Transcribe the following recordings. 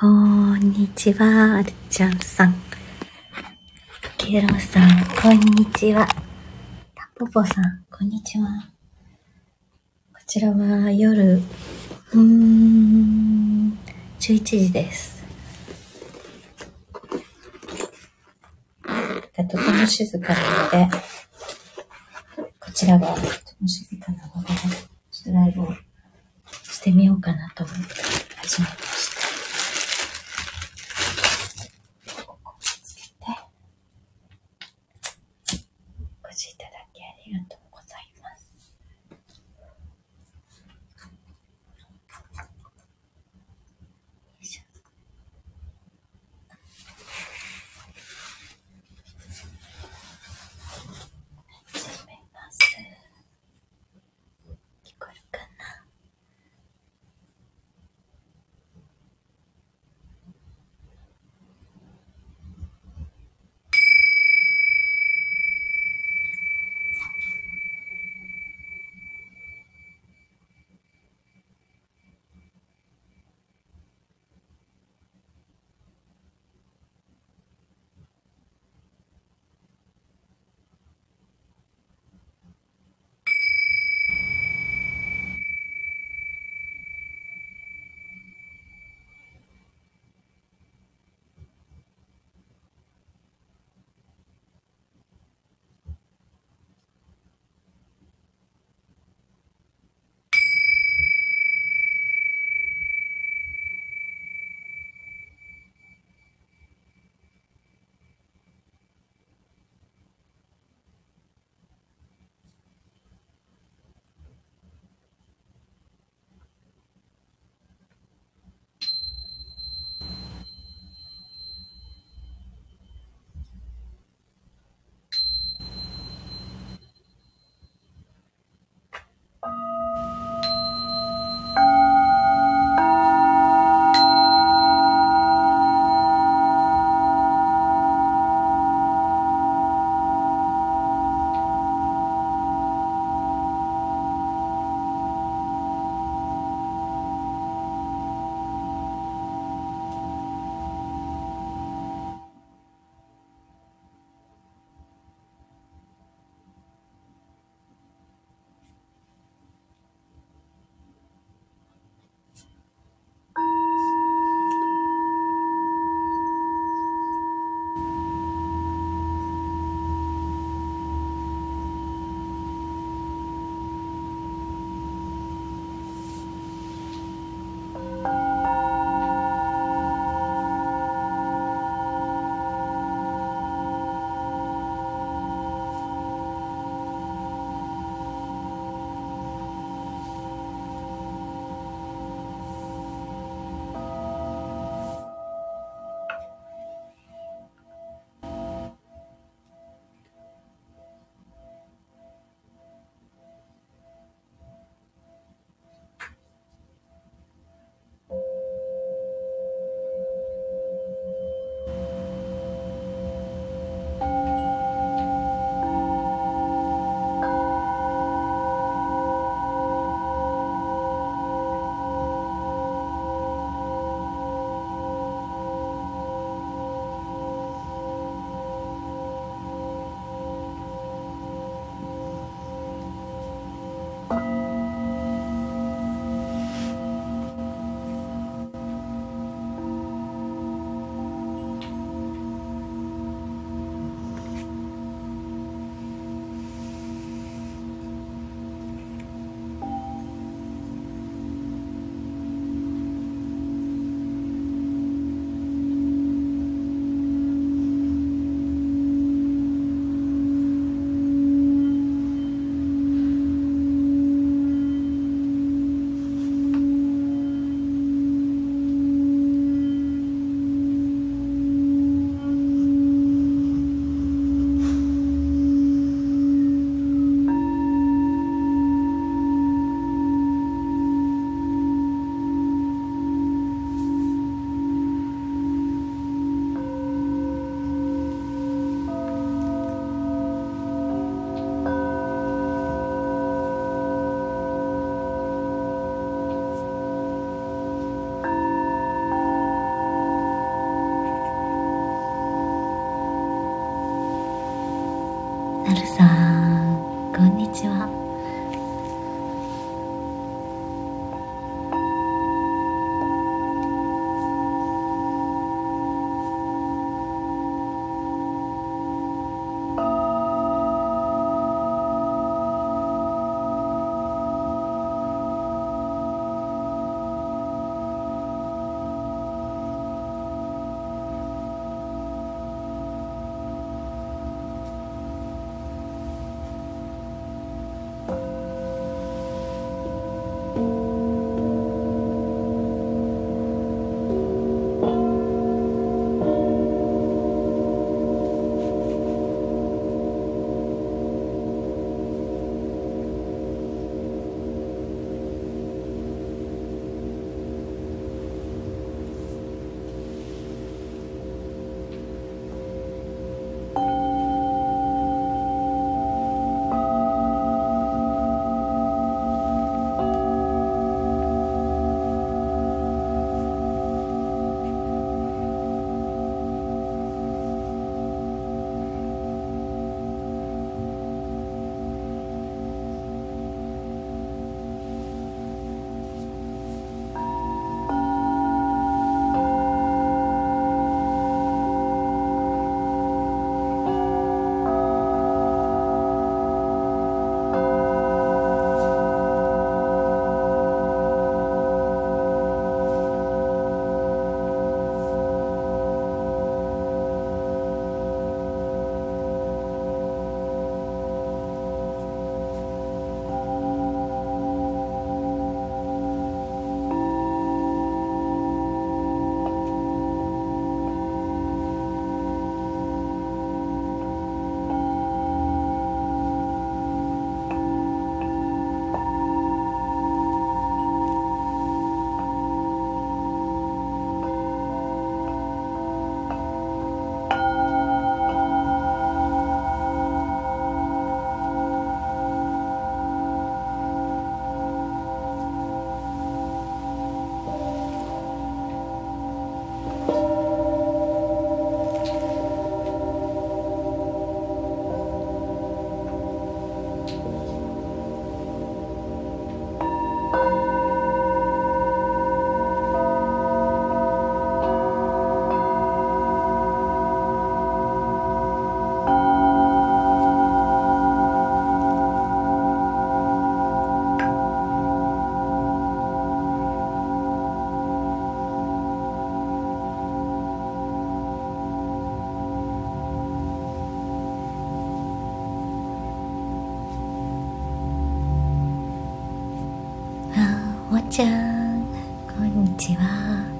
こんにちは、あるちゃんさん。ケロさん、こんにちは。タポポさん、こんにちは。こちらは夜、うーん、11時です。とても静かなので、こちらがとても静ちゃん。こんにちは。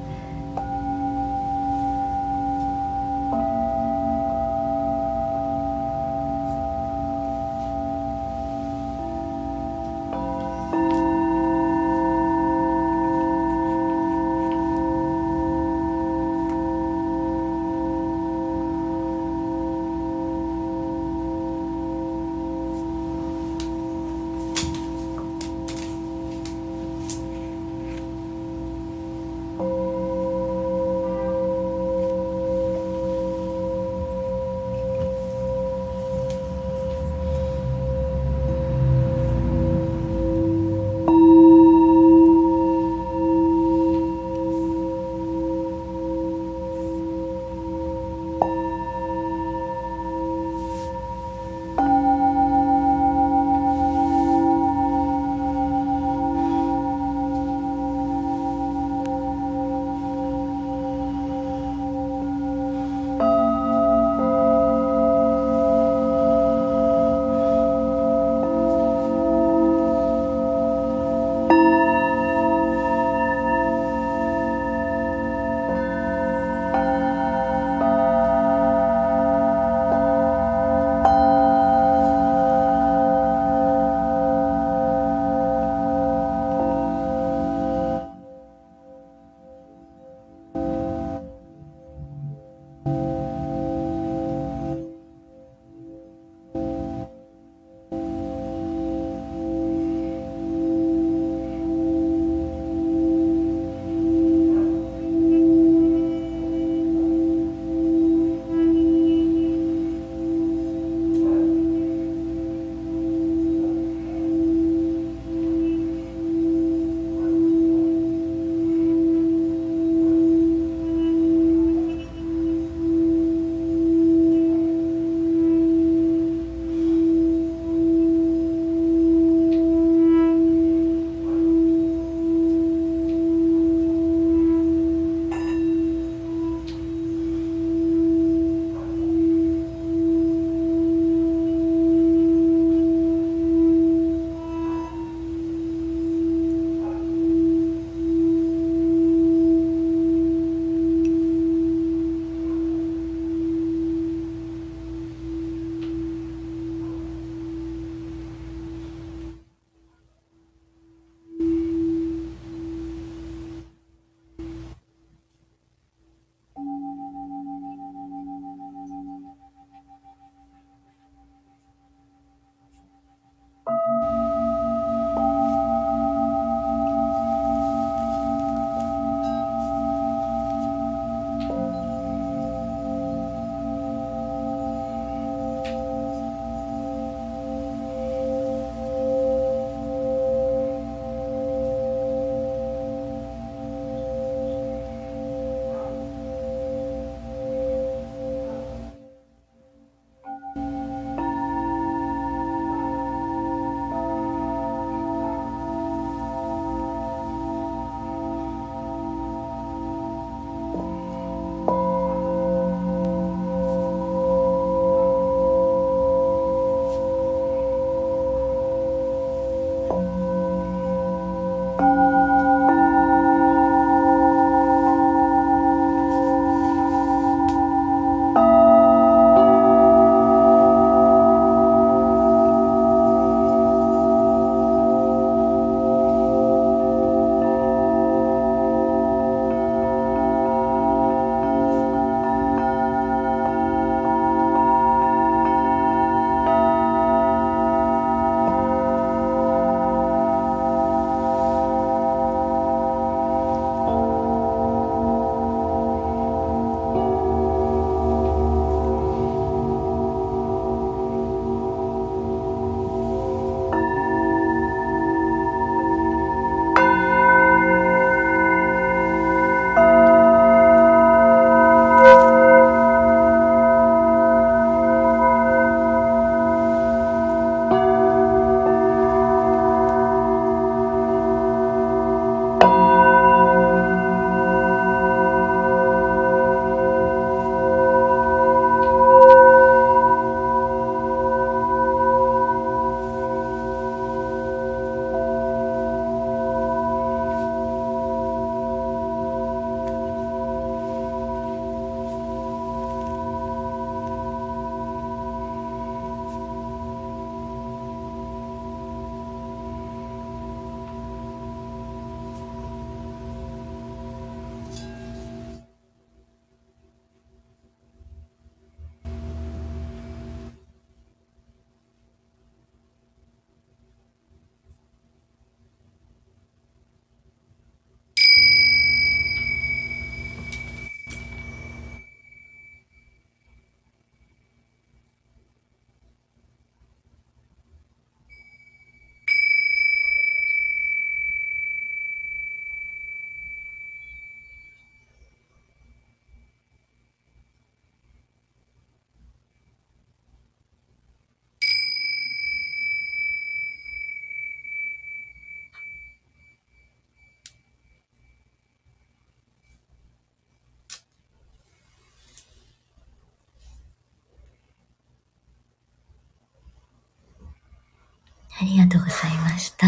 ありがとうございました。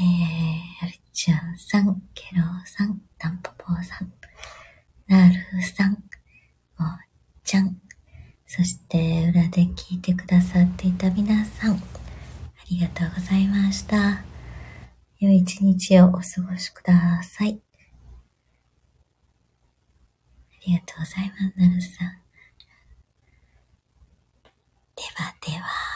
えー、るちゃんさん、ケローさん、タンポポーさん、なるさん、おーちゃん、そして裏で聞いてくださっていた皆さん、ありがとうございました。良い一日をお過ごしください。ありがとうございます、なるさん。ではでは。